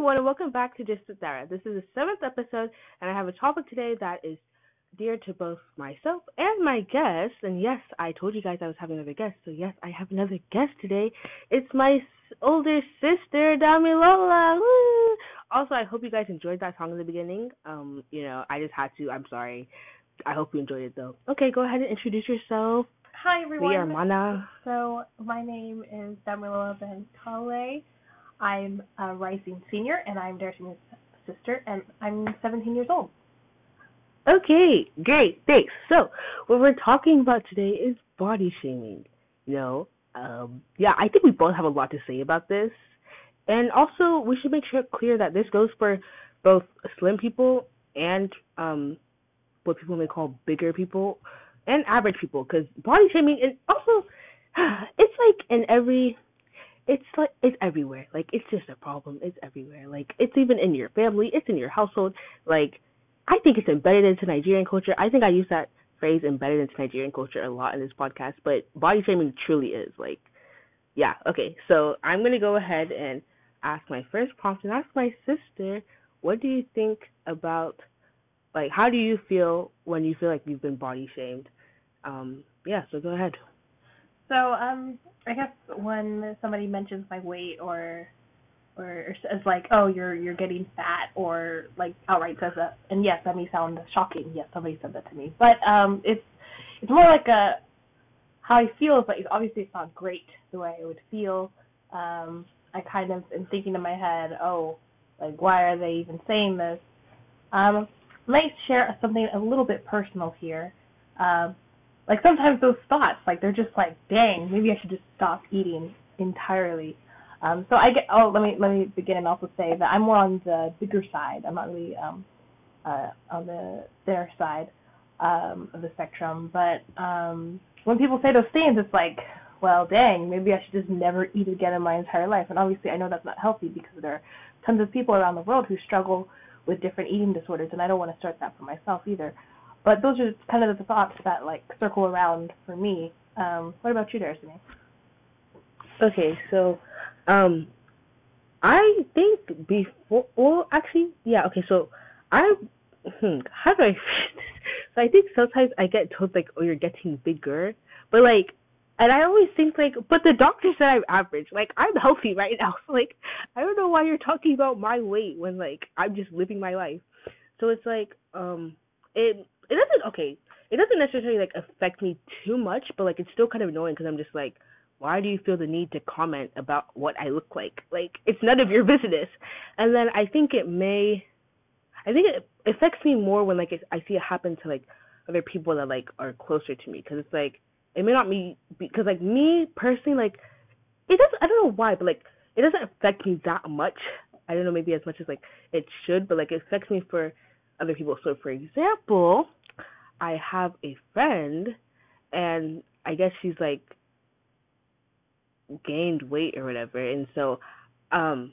everyone and welcome back to Just with Sarah. This is the seventh episode and I have a topic today that is dear to both myself and my guest. And yes, I told you guys I was having another guest, so yes, I have another guest today. It's my older sister, Damilola. Woo! Also, I hope you guys enjoyed that song in the beginning. Um, you know, I just had to. I'm sorry. I hope you enjoyed it though. Okay, go ahead and introduce yourself. Hi everyone. We are Mana. So my name is Damila Bentale. I'm a rising senior and I'm Darcy's sister and I'm 17 years old. Okay, great, thanks. So, what we're talking about today is body shaming. You know, um, yeah, I think we both have a lot to say about this, and also we should make sure clear that this goes for both slim people and um, what people may call bigger people and average people, because body shaming is also it's like in every it's like it's everywhere. Like it's just a problem. It's everywhere. Like it's even in your family. It's in your household. Like I think it's embedded into Nigerian culture. I think I use that phrase embedded into Nigerian culture a lot in this podcast. But body shaming truly is like, yeah. Okay, so I'm gonna go ahead and ask my first prompt and ask my sister, what do you think about, like, how do you feel when you feel like you've been body shamed? Um, yeah. So go ahead. So um I guess when somebody mentions my weight or or says like, "Oh, you're you're getting fat," or like outright says that, and yes, that may sound shocking. Yes, somebody said that to me, but um, it's it's more like a how I feel is like obviously it's not great the way I would feel. Um, I kind of am thinking in my head, "Oh, like why are they even saying this?" Um, let me share something a little bit personal here. Um, like sometimes those thoughts, like they're just like, "Dang, maybe I should just stop eating entirely." Um, so I get. Oh, let me let me begin and also say that I'm more on the bigger side. I'm not really um, uh, on the thinner side um, of the spectrum. But um, when people say those things, it's like, well, dang, maybe I should just never eat again in my entire life. And obviously, I know that's not healthy because there are tons of people around the world who struggle with different eating disorders, and I don't want to start that for myself either. But those are kind of the thoughts that like circle around for me. Um, what about you, Darcy? Okay, so um I think before well actually yeah, okay, so I hmm, how do I? So I think sometimes I get told like, Oh, you're getting bigger but like and I always think like but the doctor said I'm average. Like I'm healthy right now. So like I don't know why you're talking about my weight when like I'm just living my life. So it's like um it it doesn't okay, it doesn't necessarily like affect me too much, but like it's still kind of annoying because I'm just like why do you feel the need to comment about what I look like? Like it's none of your business. And then I think it may, I think it affects me more when like I see it happen to like other people that like are closer to me because it's like it may not be because like me personally like it doesn't I don't know why but like it doesn't affect me that much. I don't know maybe as much as like it should, but like it affects me for other people. So for example, I have a friend and I guess she's like gained weight or whatever. And so um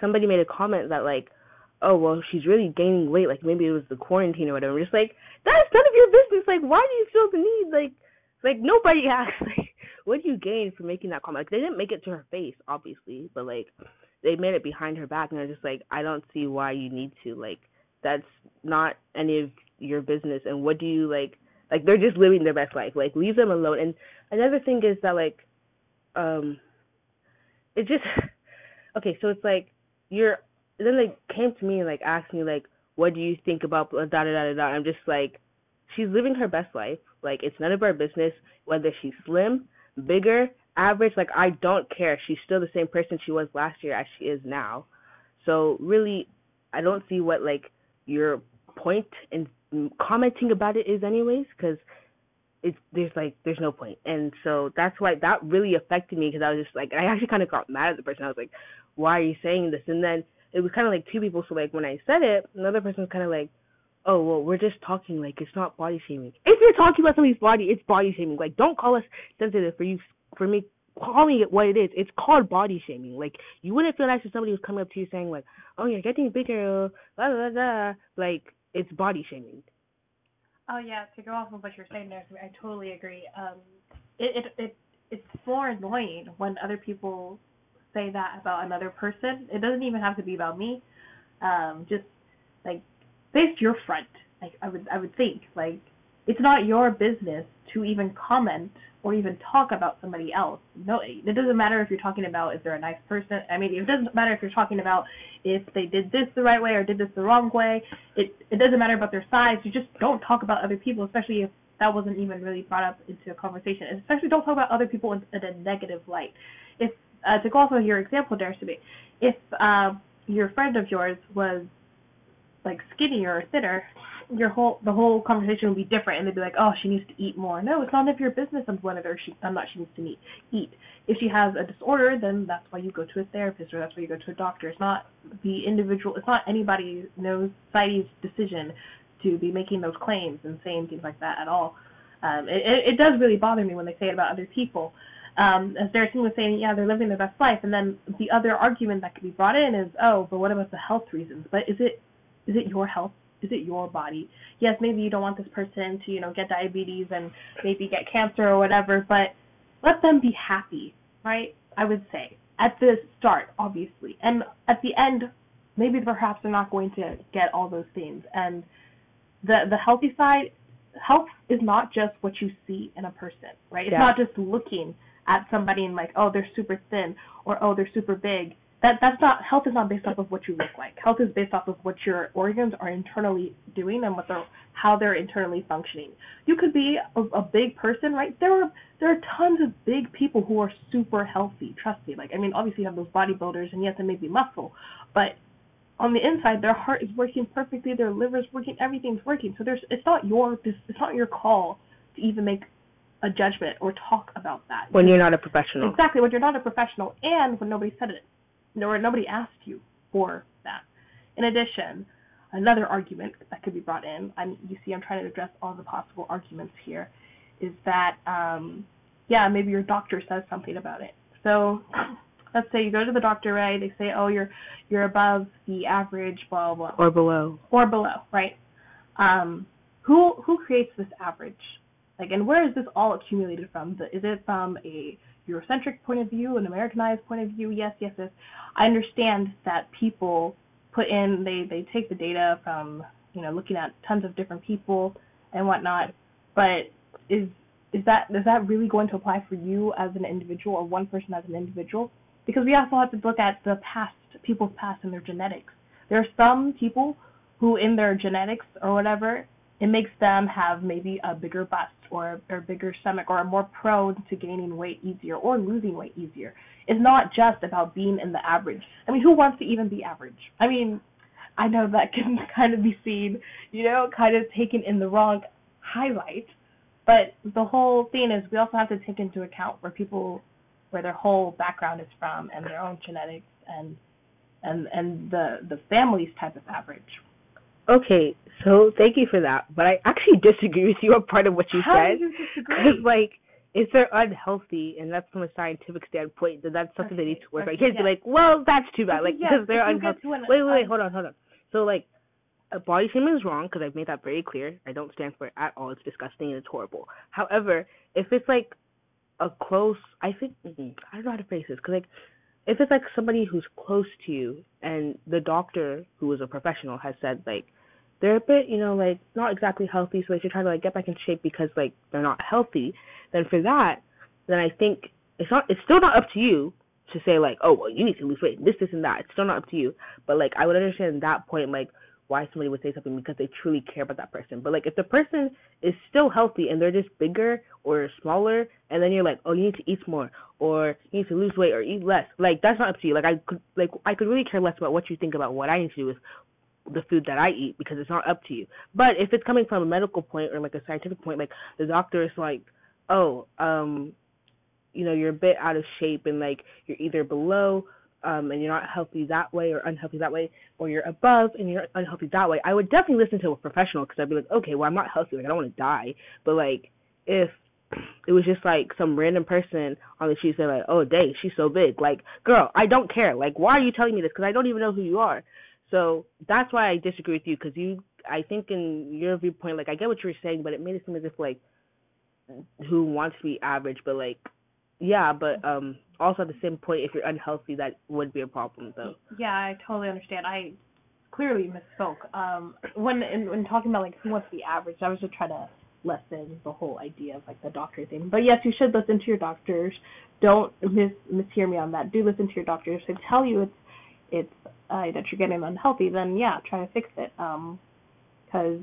somebody made a comment that like oh well she's really gaining weight. Like maybe it was the quarantine or whatever. I'm just like that's none of your business. Like why do you feel the need? Like like nobody asked like what do you gain from making that comment? Like they didn't make it to her face obviously but like they made it behind her back. And was just like I don't see why you need to like that's not any of your business and what do you like like they're just living their best life. Like leave them alone. And another thing is that like um it just okay so it's like you're then they came to me and like asked me like what do you think about da da da da da. I'm just like she's living her best life. Like it's none of our business whether she's slim bigger average. Like i don't care. She's still the same person she was last year as she is now. So really i don't see what like your point in mm, commenting about it is anyways because it's there's like there's no point. And so that's why that really affected me because i was just like i actually kind of got mad at the person. I was like why are you saying this? And then it was kind of like two people. So like when i said it another person was kind of like oh well we're just talking like it's not body shaming. If you're talking about somebody's body it's body shaming. Like don't call us sensitive for you for me calling it what it is it's called body shaming like you wouldn't feel nice if somebody was coming up to you saying like oh you're getting bigger blah blah blah like it's body shaming. Oh yeah, to go off of what you're saying there, I totally agree. Um, it it it it's more annoying when other people say that about another person. It doesn't even have to be about me. Um, just like face your front. Like I would I would think like it's not your business to even comment or even talk about somebody else. No, it doesn't matter if you're talking about if they're a nice person. I mean, it doesn't matter if you're talking about if they did this the right way or did this the wrong way. It it doesn't matter about their size. You just don't talk about other people, especially if that wasn't even really brought up into a conversation. Especially don't talk about other people in, in a negative light. If uh, to go off of your example, there to be, if uh, your friend of yours was like skinnier or thinner, your whole the whole conversation would be different, and they'd be like, "Oh, she needs to eat more." No, it's none of your business on whether she I'm not she needs to eat. Eat. If she has a disorder, then that's why you go to a therapist or that's why you go to a doctor. It's not the individual. It's not anybody knows society's decision to be making those claims and saying things like that at all. Um, it, it, it does really bother me when they say it about other people. Um, as Darcy was saying, yeah, they're living their best life, and then the other argument that could be brought in is, oh, but what about the health reasons? But is it is it your health is it your body? Yes, maybe you don't want this person to, you know, get diabetes and maybe get cancer or whatever, but let them be happy, right? I would say at the start, obviously, and at the end, maybe perhaps they're not going to get all those things. And the the healthy side, health is not just what you see in a person, right? It's Yeah. not just looking at somebody and like, oh, they're super thin or oh, they're super big that that's not health is not based off of what you look like. Health is based off of what your organs are internally doing and what they're how they're internally functioning. You could be a, a big person, right? There are there are tons of big people who are super healthy. Trust me. Like I mean, obviously you have those bodybuilders, and yes, they may be muscle, but on the inside, their heart is working perfectly, their liver's working, everything's working. So there's it's not your it's not your call to even make a judgment or talk about that. When you're not a professional. Exactly, when you're not a professional and when nobody said it nor nobody asked you for that. In addition, another argument that could be brought in, I'm, you see I'm trying to address all the possible arguments here, is that, um, yeah, maybe your doctor says something about it. So let's say you go to the doctor, right? They say, oh, you're you're above the average, blah blah, or below, or below, right? Um, who who creates this average? Like, and where is this all accumulated from? Is it from a Eurocentric point of view, an Americanized point of view? Yes, yes, yes. I understand that people put in they they take the data from you know looking at tons of different people and whatnot, but is is that is that really going to apply for you as an individual or one person as an individual? Because we also have to look at the past, people's past and their genetics. There are some people who, in their genetics or whatever, it makes them have maybe a bigger bust or a bigger stomach or are more prone to gaining weight easier or losing weight easier. It's not just about being in the average. I mean, who wants to even be average? I mean, I know that can kind of be seen, you know, kind of taken in the wrong highlight. But the whole thing is we also have to take into account where people where their whole background is from and their own genetics and and and the the family's type of average. Okay, so thank you for that, but I actually disagree with you on part of what you How said. do you disagree? Because like, if they're unhealthy, and that's from a scientific standpoint, then that's something they need to work on. You Okay, can't be like, well, that's too bad, Okay, like because they're if unhealthy. an Wait, wait, wait, hold on, hold on. So like, uh, body shaming is wrong because I've made that very clear. I don't stand for it at all. It's disgusting and it's horrible. However, if it's like a close, I think mm, I don't know how to phrase this because like if it's like somebody who's close to you and the doctor who is a professional has said like they're a bit, you know, like not exactly healthy, so they should try to like get back in shape because like they're not healthy, then for that, then I think it's not it's still not up to you to say like, oh well you need to lose weight, this, this and that. It's still not up to you. But like I would understand that point like why somebody would say something because they truly care about that person. But like if the person is still healthy and they're just bigger or smaller and then you're like, Oh, you need to eat more or you need to lose weight or eat less, like that's not up to you. Like I could like I could really care less about what you think about what I need to do with the food that I eat because it's not up to you. But if it's coming from a medical point or like a scientific point, like the doctor is like, Oh, um, you know, you're a bit out of shape and like you're either below um, and you're not healthy that way or unhealthy that way, or you're above and you're unhealthy that way, I would definitely listen to a professional because I'd be like, okay, well, I'm not healthy, like I don't want to die, but like if it was just like some random person on the street saying like, oh, dang, she's so big, like, girl, I don't care, like, why are you telling me this? Because I don't even know who you are. So that's why I disagree with you because you, I think in your viewpoint, like, I get what you're saying, but it made it seem as if like who wants to be average, but like yeah, but um also at the same point if you're unhealthy that would be a problem though. Yeah, I totally understand. I clearly misspoke. Um when in, when talking about like who wants to be average, I was just trying to lessen the whole idea of like the doctor thing. But yes, you should listen to your doctors. Don't mis mishear me on that. Do listen to your doctors. They tell you it's it's uh, that you're getting unhealthy, then yeah, try to fix it. Um, because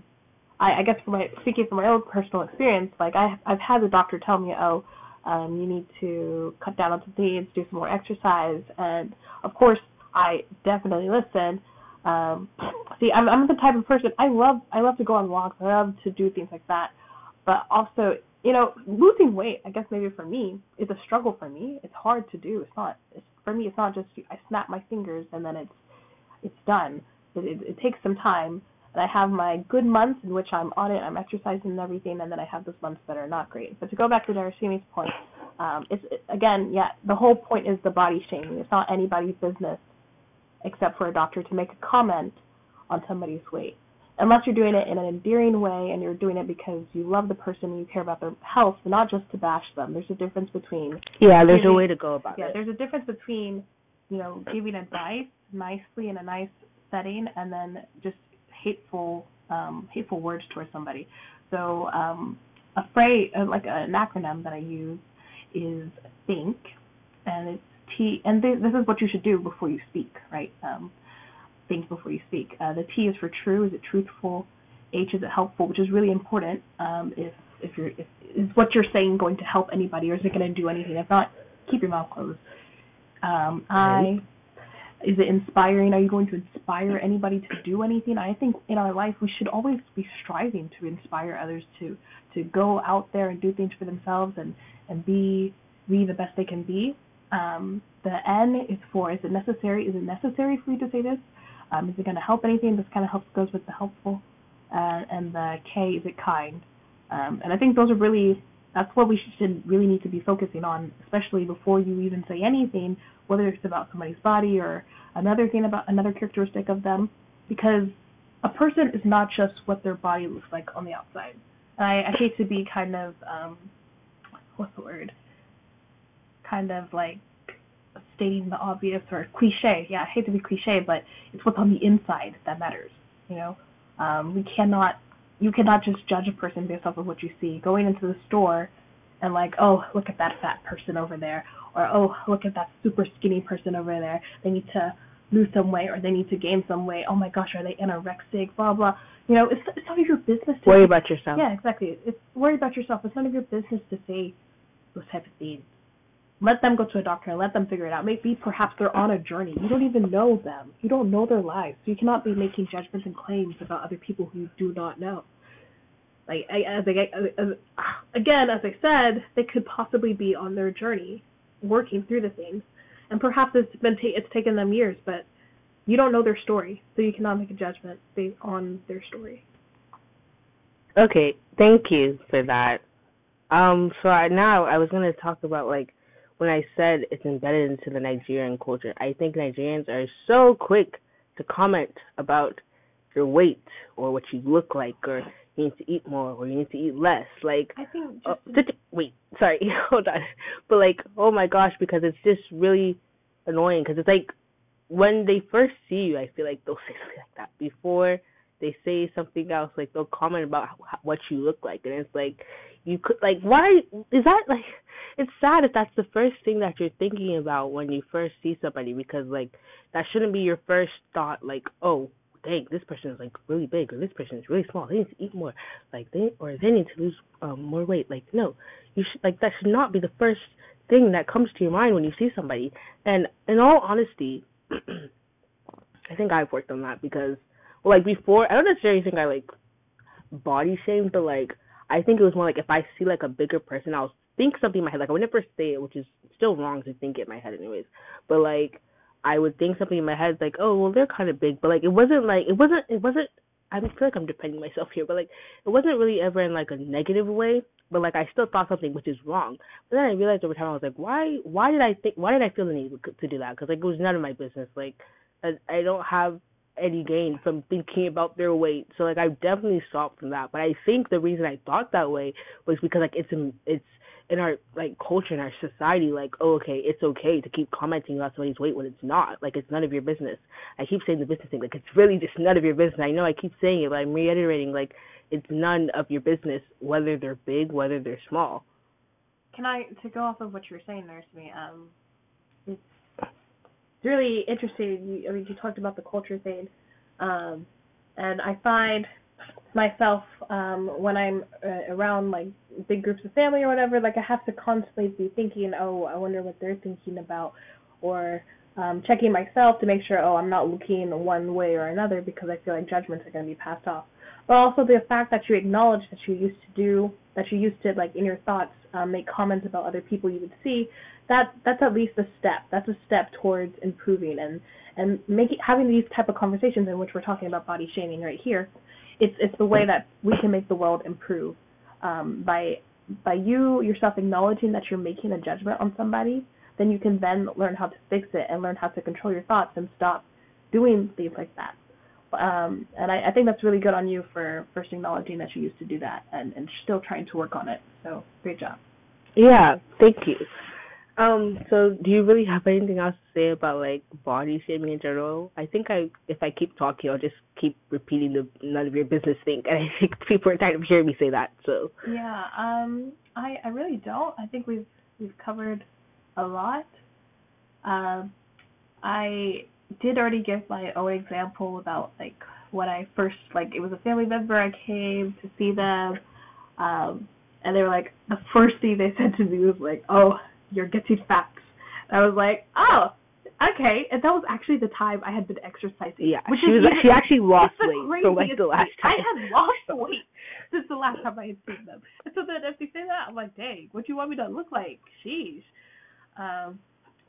I, I guess for my speaking from my own personal experience, like I I've had the doctor tell me, oh, um, you need to cut down on some things, do some more exercise, and of course, I definitely listen. Um, see, I'm I'm the type of person I love I love to go on walks. I love to do things like that, but also, you know, losing weight. I guess maybe for me is a struggle for me. It's hard to do. It's not it's, for me. It's not just I snap my fingers and then it's it's done. It, it, it takes some time and I have my good months in which I'm on it, I'm exercising and everything, and then I have those months that are not great. But to go back to Darashimi's point, um, it's it, again, yeah, the whole point is the body shaming. It's not anybody's business except for a doctor to make a comment on somebody's weight. Unless you're doing it in an endearing way and you're doing it because you love the person and you care about their health, not just to bash them. There's a difference between Yeah, there's giving, a way to go about yeah, it. Yeah, there's a difference between, you know, giving advice nicely in a nice setting and then just hateful um, hateful words towards somebody. So um, a phrase, uh, like an acronym that I use is think, and it's T. And th- this is what you should do before you speak, right? Um, think before you speak. Uh, the T is for true. Is it truthful? H is it helpful, which is really important. Um, if if you're if is what you're saying going to help anybody, or is it going to do anything? If not, keep your mouth closed. Um, I is it inspiring? Are you going to inspire anybody to do anything? I think in our life we should always be striving to inspire others to to go out there and do things for themselves and and be be the best they can be. Um, the N is for is it necessary? Is it necessary for you to say this? Um, is it going to help anything? This kind of helps goes with the helpful. Uh, and the K is it kind? Um, and I think those are really that's what we should really need to be focusing on, especially before you even say anything whether it's about somebody's body or another thing about another characteristic of them, because a person is not just what their body looks like on the outside. And I, I hate to be kind of um what's the word? Kind of like stating the obvious or cliche. Yeah, I hate to be cliche, but it's what's on the inside that matters. You know, um, we cannot, you cannot just judge a person based off of what you see. Going into the store and like, oh, look at that fat person over there, or oh, look at that super skinny person over there. They need to lose some weight or they need to gain some weight. Oh my gosh, are they anorexic? Blah blah. You know, it's it's none of your business. To worry about yourself. Yeah, exactly. It's worry about yourself. It's none of your business to say those type of things. Let them go to a doctor and let them figure it out. Maybe perhaps they're on a journey. You don't even know them. You don't know their lives. So you cannot be making judgments and claims about other people who you do not know. Like as, I, as again, as I said, they could possibly be on their journey working through the things, and perhaps it's been ta- it's taken them years, but you don't know their story, so you cannot make a judgment based on their story. Okay, thank you for that. Um, so I, now I was going to talk about like when I said it's embedded into the Nigerian culture. I think Nigerians are so quick to comment about your weight or what you look like or you need to eat more or you need to eat less. Like, I think uh, wait, sorry, hold on. But like, oh my gosh, because it's just really annoying because it's like when they first see you, I feel like they'll say something like that before they say something else, like they'll comment about how, what you look like, and it's like you could like why is that like it's sad if that's the first thing that you're thinking about when you first see somebody because like that shouldn't be your first thought like oh dang this person is like really big or this person is really small they need to eat more like they or they need to lose um more weight like no. You should like that should not be the first thing that comes to your mind when you see somebody. And in all honesty I think I've worked on that because like before I don't necessarily think I like body shamed but like I think it was more like if I see like a bigger person I'll think something in my head. Like I would never say it, which is still wrong to think it in my head anyways. But like I would think something in my head like, oh well they're kinda big but like it wasn't like it wasn't it wasn't I feel like I'm defending myself here, but like it wasn't really ever in like a negative way. But like I still thought something which is wrong. But then I realized over time I was like, why? Why did I think? Why did I feel the need to do that? Because like it was none of my business. Like I, I don't have any gain from thinking about their weight. So like I definitely stopped from that. But I think the reason I thought that way was because like it's in it's in our like culture in our society like oh okay it's okay to keep commenting about somebody's weight when it's not like it's none of your business i keep saying the business thing like it's really just none of your business i know i keep saying it but i'm reiterating like it's none of your business whether they're big whether they're small Can I to go off of what you were saying there to me? Um, it's really interesting. You, I mean, you talked about the culture thing, um, and I find myself um when I'm uh, around like big groups of family or whatever, like I have to constantly be thinking, oh, I wonder what they're thinking about, or um checking myself to make sure, oh, I'm not looking one way or another because I feel like judgments are going to be passed off. But also the fact that you acknowledge that you used to do, that you used to like in your thoughts um, make comments about other people you would see, that that's at least a step. That's a step towards improving and and making having these type of conversations in which we're talking about body shaming right here. It's it's the way that we can make the world improve um, by by you yourself acknowledging that you're making a judgment on somebody. Then you can then learn how to fix it and learn how to control your thoughts and stop doing things like that. Um, and I, I think that's really good on you for first acknowledging that you used to do that and, and still trying to work on it. So great job. yeah thank you um so do you really have anything else to say about like body shaming in general i think i if i keep talking i'll just keep repeating the none of your business thing and i think people are tired of hearing me say that so Yeah, um, I I really don't. I think we've we've covered a lot. Um, I did already give my own example about like when I first like it was a family member I came to see them, um, and they were like the first thing they said to me was like, "Oh, you're getting fat." And I was like, "Oh." Okay, and that was actually the time I had been exercising. yeah which she was even- she actually lost weight from like the last time I had lost weight since the last time I had seen them. And so then if they say that, I'm like, dang, what do you want me to look like? Sheesh. Um,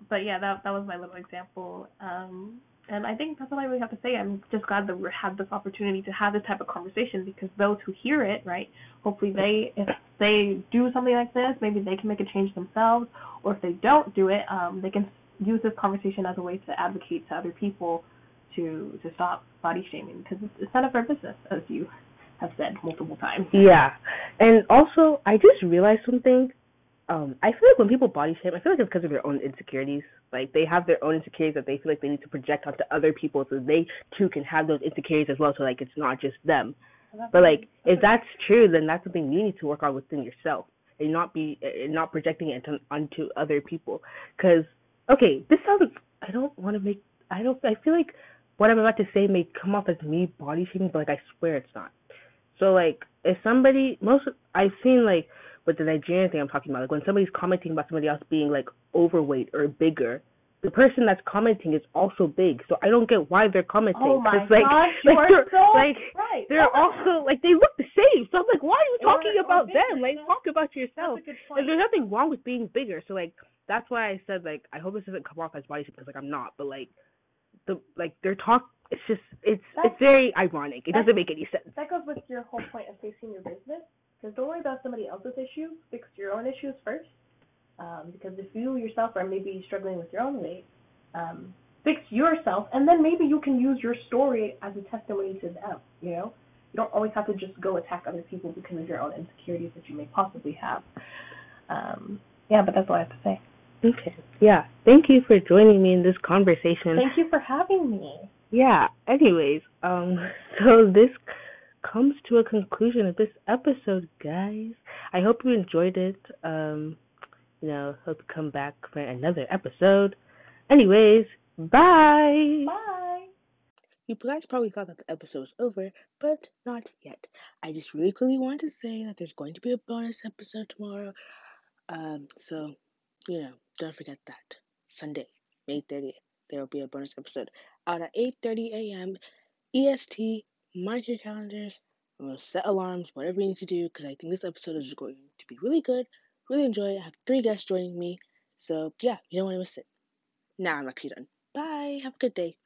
but yeah, that that was my little example. Um, and I think that's all I really have to say. I'm just glad that we had this opportunity to have this type of conversation because those who hear it, right, hopefully they, if they do something like this, maybe they can make a change themselves, or if they don't do it, um, they can use this conversation as a way to advocate to other people to to stop body shaming because it's, it's none of our business, as you have said multiple times. Yeah, and also I just realized something. Um, I feel like when people body shame, I feel like it's because of their own insecurities. Like they have their own insecurities that they feel like they need to project onto other people, so they too can have those insecurities as well. So like it's not just them. But like if that's true, then that's something you need to work on within yourself and not be and not projecting it onto, other people. Because okay, this sounds. I don't want to make. I don't. I feel like what I'm about to say may come off as me body shaming, but like I swear it's not. So like if somebody most I've seen like with the Nigerian thing I'm talking about, like when somebody's commenting about somebody else being like overweight or bigger, the person that's commenting is also big. So I don't get why they're commenting. Oh my like, gosh, you like, are they're- so like right. they're Oh also like they look the same. So I'm like, why are you talking or about bigger, them? Like talk about yourself. That's a good And there's nothing wrong with being bigger. So like that's why I said like I hope this doesn't come off as body because like I'm not, but like the like their talk it's just it's That's- it's very ironic. It doesn't make any sense. That goes with your whole point of facing your business. Because don't worry about somebody else's issue. Fix your own issues first. Um, because if you yourself are maybe struggling with your own weight, um, fix yourself, and then maybe you can use your story as a testimony to them. You know, you don't always have to just go attack other people because of your own insecurities that you may possibly have. Um, yeah, but that's all I have to say. Okay. Yeah. Thank you for joining me in this conversation. Thank you for having me. yeah. Anyways, um, so this comes to a conclusion of this episode, guys. I hope you enjoyed it. Um, you know, hope you come back for another episode. Anyways, bye. Bye. You guys probably thought that the episode was over, but not yet. I just really quickly wanted to say that there's going to be a bonus episode tomorrow. Um, so, you know, don't forget that. Sunday, May 30th, there will be a bonus episode out at 8.30 a.m. EST. Mark your calendars. I'm to set alarms, whatever you need to do, because I think this episode is going to be really good. Really enjoy it. I have three guests joining me. So, yeah, you don't want to miss it. Now I'm actually done. Bye. Have a good day.